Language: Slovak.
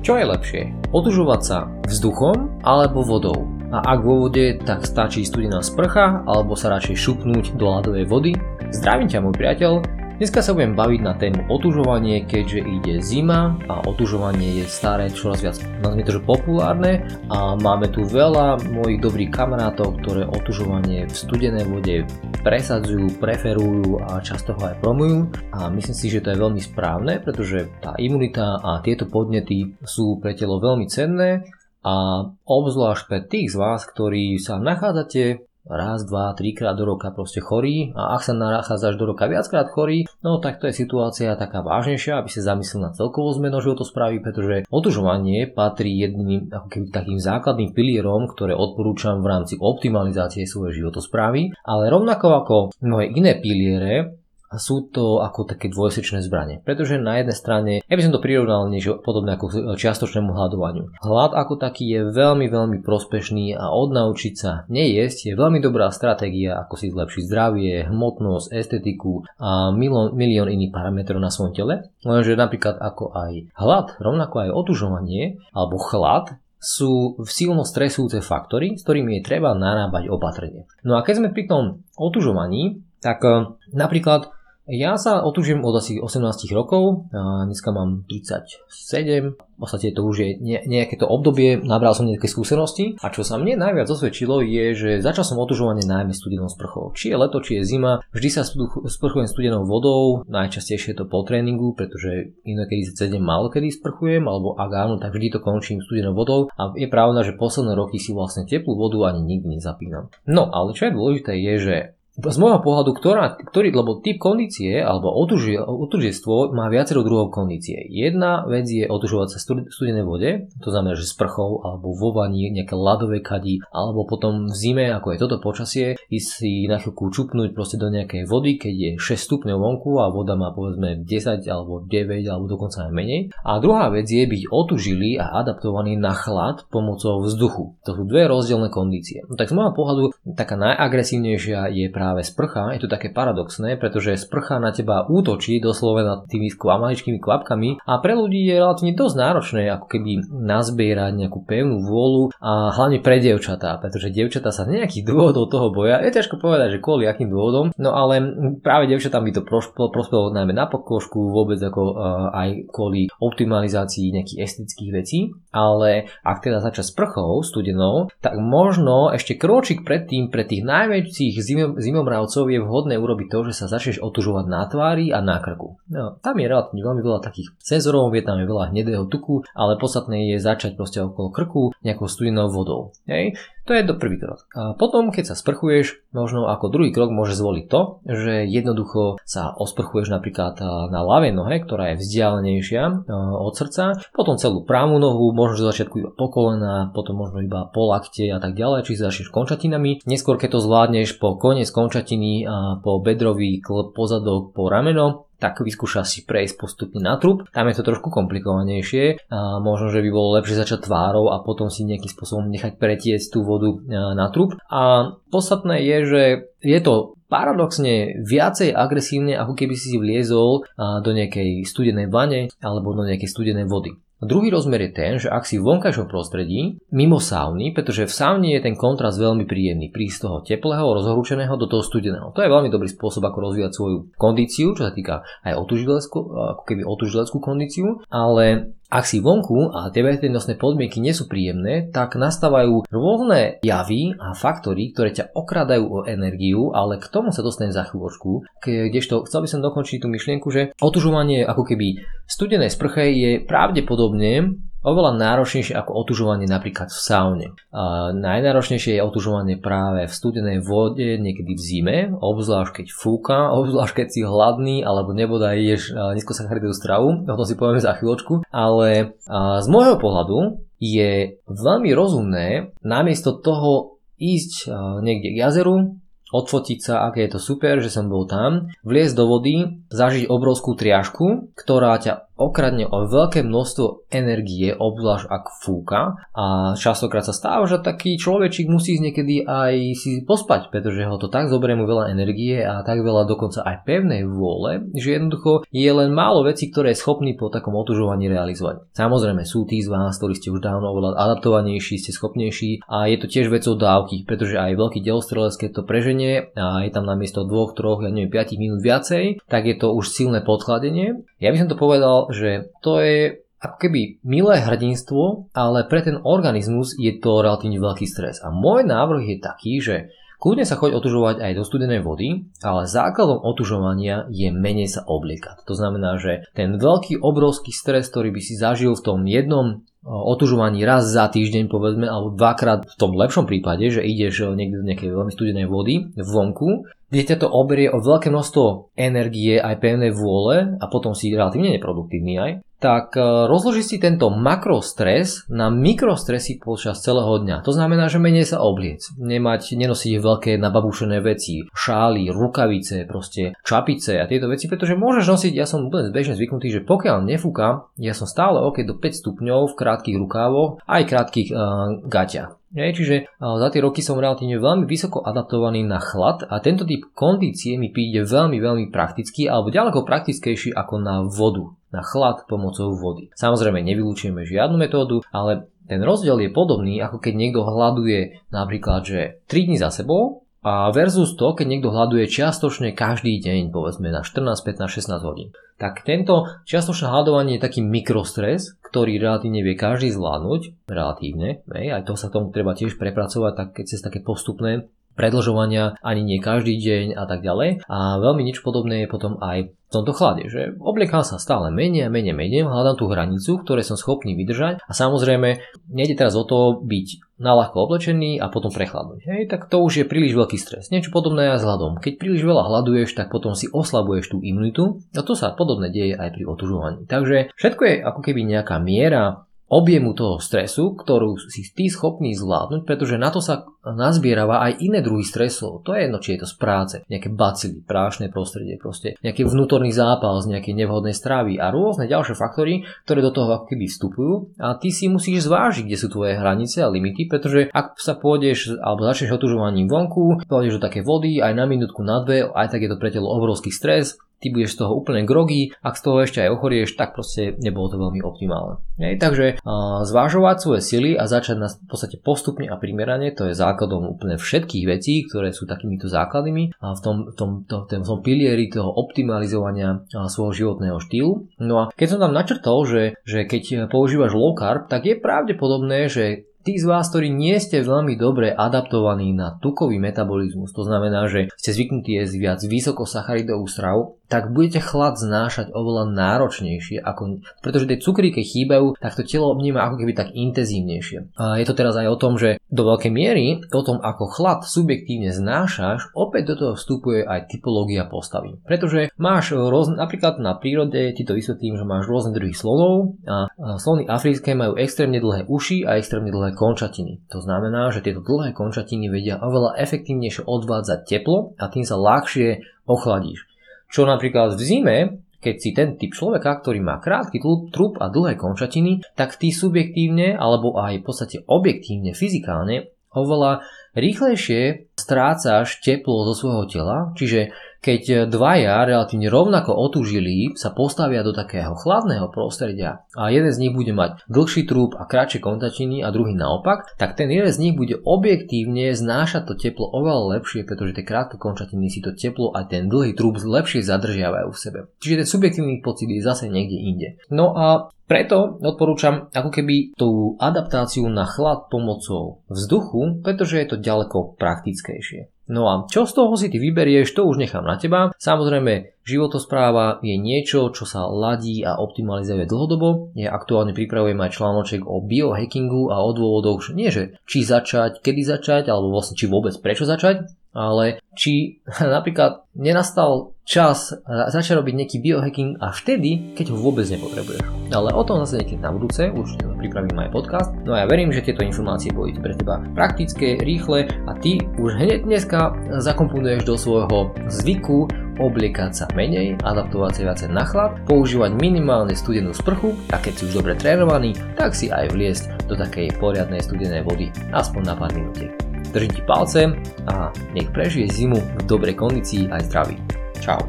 Čo je lepšie? Otužovať sa vzduchom alebo vodou? A ak vo vode, tak stačí studená sprcha alebo sa radšej šupnúť do ľadovej vody? Zdravím ťa môj priateľ, Dneska sa budem baviť na tému otužovanie, keďže ide zima a otužovanie je staré čoraz viac nazvime to, že populárne. A máme tu veľa mojich dobrých kamarátov, ktoré otužovanie v studenej vode presadzujú, preferujú a často ho aj promujú. A myslím si, že to je veľmi správne, pretože tá imunita a tieto podnety sú pre telo veľmi cenné. A obzvlášť pre tých z vás, ktorí sa nachádzate raz, dva, trikrát do roka proste chorý a ak sa nachádzaš do roka viackrát chorý, no tak to je situácia taká vážnejšia, aby sa zamyslel na celkovú zmenu životosprávy, pretože otužovanie patrí jedným ako keby takým základným pilierom, ktoré odporúčam v rámci optimalizácie svojej životosprávy, ale rovnako ako mnohé iné piliere, sú to ako také dvojsečné zbranie. Pretože na jednej strane, ja by som to prirovnal niečo podobné ako čiastočnému hľadovaniu. Hlad ako taký je veľmi, veľmi prospešný a odnaučiť sa nejesť je veľmi dobrá stratégia, ako si zlepšiť zdravie, hmotnosť, estetiku a milión, milión iných parametrov na svojom tele. Lenže napríklad ako aj hlad, rovnako aj otužovanie alebo chlad sú silno stresujúce faktory, s ktorými je treba narábať opatrne. No a keď sme pri tom otužovaní, tak eh, napríklad ja sa otužujem od asi 18 rokov, dneska mám 37, v podstate to už je nejaké to obdobie, nabral som nejaké skúsenosti a čo sa mne najviac osvedčilo je, že začal som otužovanie najmä studenou sprchou. Či je leto, či je zima, vždy sa sprchujem studenou vodou, najčastejšie je to po tréningu, pretože inokedy sa cedem málo kedy sprchujem, alebo ak áno, tak vždy to končím studenou vodou a je pravda, že posledné roky si vlastne teplú vodu ani nikdy nezapínam. No ale čo je dôležité je, že z môjho pohľadu, ktorá, ktorý, lebo typ kondície alebo otužiestvo má viacero druhov kondície. Jedna vec je otužovať sa studenej vode, to znamená, že sprchou alebo vo vani, nejaké ľadové kadi, alebo potom v zime, ako je toto počasie, ísť si na chvíľku čupnúť proste do nejakej vody, keď je 6 stupňov vonku a voda má povedzme 10 alebo 9 alebo dokonca aj menej. A druhá vec je byť otužilý a adaptovaný na chlad pomocou vzduchu. To sú dve rozdielne kondície. No tak z môjho pohľadu taká najagresívnejšia je práve sprcha, je to také paradoxné, pretože sprcha na teba útočí doslova tými maličkými kvapkami a pre ľudí je relatívne dosť náročné ako keby nazbierať nejakú pevnú vôľu a hlavne pre dievčatá, pretože dievčatá sa nejakých dôvodov toho boja. Je ťažko povedať, že kvôli akým dôvodom, no ale práve dievčatám by to prospelo najmä na pokožku, vôbec ako aj kvôli optimalizácii nejakých estetických vecí, ale ak teda začať sprchou studenou, tak možno ešte kročík predtým pre tých najväčších zimom zimomravcov je vhodné urobiť to, že sa začneš otužovať na tvári a na krku. No, tam je relatívne veľmi veľa takých senzorov, je tam je veľa hnedého tuku, ale podstatné je začať proste okolo krku nejakou studenou vodou. Hej? To je do prvý krok. A potom, keď sa sprchuješ, možno ako druhý krok môže zvoliť to, že jednoducho sa osprchuješ napríklad na ľavej nohe, ktorá je vzdialenejšia od srdca, potom celú právnu nohu, možno z začiatku iba po kolena, potom možno iba po lakte a tak ďalej, či začneš končatinami. Neskôr, keď to zvládneš po koniec končatiny po bedrový klb, pozadok, po rameno, tak vyskúša si prejsť postupne na trup. Tam je to trošku komplikovanejšie. Možno, že by bolo lepšie začať tvárou a potom si nejakým spôsobom nechať pretiecť tú vodu na trup. A podstatné je, že je to paradoxne viacej agresívne, ako keby si vliezol do nejakej studenej vane alebo do nejakej studenej vody. Druhý rozmer je ten, že ak si v vonkajšom prostredí, mimo sauny, pretože v saune je ten kontrast veľmi príjemný, prísť z toho teplého, rozhorúčeného do toho studeného. To je veľmi dobrý spôsob, ako rozvíjať svoju kondíciu, čo sa týka aj ako keby otužileckú kondíciu, ale ak si vonku a tie veternostné podmienky nie sú príjemné, tak nastávajú rôzne javy a faktory, ktoré ťa okradajú o energiu, ale k tomu sa dostanem za chvíľočku. Kdežto chcel by som dokončiť tú myšlienku, že otužovanie ako keby studenej sprche je pravdepodobne oveľa náročnejšie ako otužovanie napríklad v saune. A najnáročnejšie je otužovanie práve v studenej vode, niekedy v zime, obzvlášť keď fúka, obzvlášť keď si hladný alebo nebodaj ješ nízkosacharidovú stravu, o tom si povieme za chvíľočku, ale z môjho pohľadu je veľmi rozumné namiesto toho ísť niekde k jazeru, odfotiť sa, aké je to super, že som bol tam, vliesť do vody, zažiť obrovskú triažku, ktorá ťa okradne o veľké množstvo energie, obzvlášť ak fúka a častokrát sa stáva, že taký človečík musí ísť niekedy aj si pospať, pretože ho to tak zoberie mu veľa energie a tak veľa dokonca aj pevnej vôle, že jednoducho je len málo vecí, ktoré je schopný po takom otužovaní realizovať. Samozrejme sú tí z vás, ktorí ste už dávno oveľa adaptovanejší, ste schopnejší a je to tiež vecou dávky, pretože aj veľký delostrelec, keď to preženie a je tam namiesto 2, 3, ja neviem, 5 minút viacej, tak je to už silné podchladenie. Ja by som to povedal, že to je ako keby milé hrdinstvo, ale pre ten organizmus je to relatívne veľký stres. A môj návrh je taký, že Kľudne sa choď otužovať aj do studenej vody, ale základom otužovania je menej sa obliekať. To znamená, že ten veľký obrovský stres, ktorý by si zažil v tom jednom otužovaní raz za týždeň povedzme alebo dvakrát v tom lepšom prípade, že ideš niekde do nejakej veľmi studenej vody vonku, kde ťa to oberie o veľké množstvo energie aj pevnej vôle a potom si relatívne neproduktívny aj, tak e, rozloží si tento makrostres na mikrostresy počas celého dňa. To znamená, že menej sa obliec, nemať, nenosiť veľké nababušené veci, šály, rukavice, proste čapice a tieto veci, pretože môžeš nosiť, ja som úplne bežne zvyknutý, že pokiaľ nefúka, ja som stále OK do 5 stupňov v krátkých rukávoch, aj krátkých uh, gaťach. Nie, čiže za tie roky som relatívne veľmi vysoko adaptovaný na chlad a tento typ kondície mi príde veľmi, veľmi praktický alebo ďaleko praktickejší ako na vodu, na chlad pomocou vody. Samozrejme nevylúčujeme žiadnu metódu, ale ten rozdiel je podobný ako keď niekto hľaduje napríklad, že 3 dní za sebou a versus to, keď niekto hľaduje čiastočne každý deň, povedzme na 14, 15, 16 hodín. Tak tento čiastočné hľadovanie je taký mikrostres, ktorý relatívne vie každý zvládnuť, relatívne, aj to sa tomu treba tiež prepracovať, tak keď cez také postupné predlžovania ani nie každý deň a tak ďalej. A veľmi nič podobné je potom aj v tomto chlade, že obliekam sa stále menej a menej menej, hľadám tú hranicu, ktoré som schopný vydržať a samozrejme nejde teraz o to byť na ľahko oblečený a potom prechladnúť. Hej, tak to už je príliš veľký stres. Niečo podobné aj s hladom. Keď príliš veľa hľaduješ, tak potom si oslabuješ tú imunitu a to sa podobne deje aj pri otužovaní. Takže všetko je ako keby nejaká miera objemu toho stresu, ktorú si ty schopný zvládnuť, pretože na to sa nazbierava aj iné druhy stresov. To je jedno, či je to z práce, nejaké bacily, prášne prostredie, proste nejaký vnútorný zápal z nejakej nevhodnej stravy a rôzne ďalšie faktory, ktoré do toho ako keby vstupujú a ty si musíš zvážiť, kde sú tvoje hranice a limity, pretože ak sa pôjdeš alebo začneš otužovaním vonku, pôjdeš do také vody aj na minútku, na dve, aj tak je to pre telo obrovský stres, ty budeš z toho úplne grogy, ak z toho ešte aj ochorieš, tak proste nebolo to veľmi optimálne. Hej, takže uh, zvážovať svoje sily a začať na v podstate postupne a primerane, to je základom úplne všetkých vecí, ktoré sú takýmito základmi a v tom, tom, to, tom, tom pilieri toho optimalizovania uh, svojho životného štýlu. No a keď som tam načrtol, že, že keď používaš low carb, tak je pravdepodobné, že Tí z vás, ktorí nie ste veľmi dobre adaptovaní na tukový metabolizmus, to znamená, že ste zvyknutí jesť viac vysokosacharidovú stravu, tak budete chlad znášať oveľa náročnejšie, ako, pretože tie cukry, keď chýbajú, tak to telo vníma ako keby tak intenzívnejšie. A je to teraz aj o tom, že do veľkej miery o tom, ako chlad subjektívne znášaš, opäť do toho vstupuje aj typológia postavy. Pretože máš rôzne, napríklad na prírode ti to vysvetlím, že máš rôzne druhy slonov a slony africké majú extrémne dlhé uši a extrémne dlhé končatiny. To znamená, že tieto dlhé končatiny vedia oveľa efektívnejšie odvádzať teplo a tým sa ľahšie ochladíš. Čo napríklad v zime, keď si ten typ človeka, ktorý má krátky trup a dlhé končatiny, tak ty subjektívne alebo aj v podstate objektívne, fyzikálne oveľa rýchlejšie strácaš teplo zo svojho tela, čiže keď dvaja relatívne rovnako otúžili sa postavia do takého chladného prostredia a jeden z nich bude mať dlhší trúb a kratšie kontačiny a druhý naopak, tak ten jeden z nich bude objektívne znášať to teplo oveľa lepšie, pretože tie krátke končatiny si to teplo a ten dlhý trúb lepšie zadržiavajú v sebe. Čiže ten subjektívny pocit je zase niekde inde. No a preto odporúčam ako keby tú adaptáciu na chlad pomocou vzduchu, pretože je to ďaleko praktickejšie. No a čo z toho si ty vyberieš, to už nechám na teba. Samozrejme, životospráva je niečo, čo sa ladí a optimalizuje dlhodobo. Ja aktuálne pripravujem aj článoček o biohackingu a o dôvodoch, nie že či začať, kedy začať, alebo vlastne či vôbec prečo začať, ale či napríklad nenastal čas začať robiť nejaký biohacking a vtedy, keď ho vôbec nepotrebuješ. Ale o tom zase niekedy na budúce, určite pripravím aj podcast. No a ja verím, že tieto informácie boli pre teba praktické, rýchle a ty už hneď dneska zakomponuješ do svojho zvyku obliekať sa menej, adaptovať sa viacej na chlad, používať minimálne studenú sprchu a keď si už dobre trénovaný, tak si aj vliesť do takej poriadnej studenej vody aspoň na pár minútiek. Držím ti palce a nech prežije zimu v dobrej kondícii aj zdraví. Čau.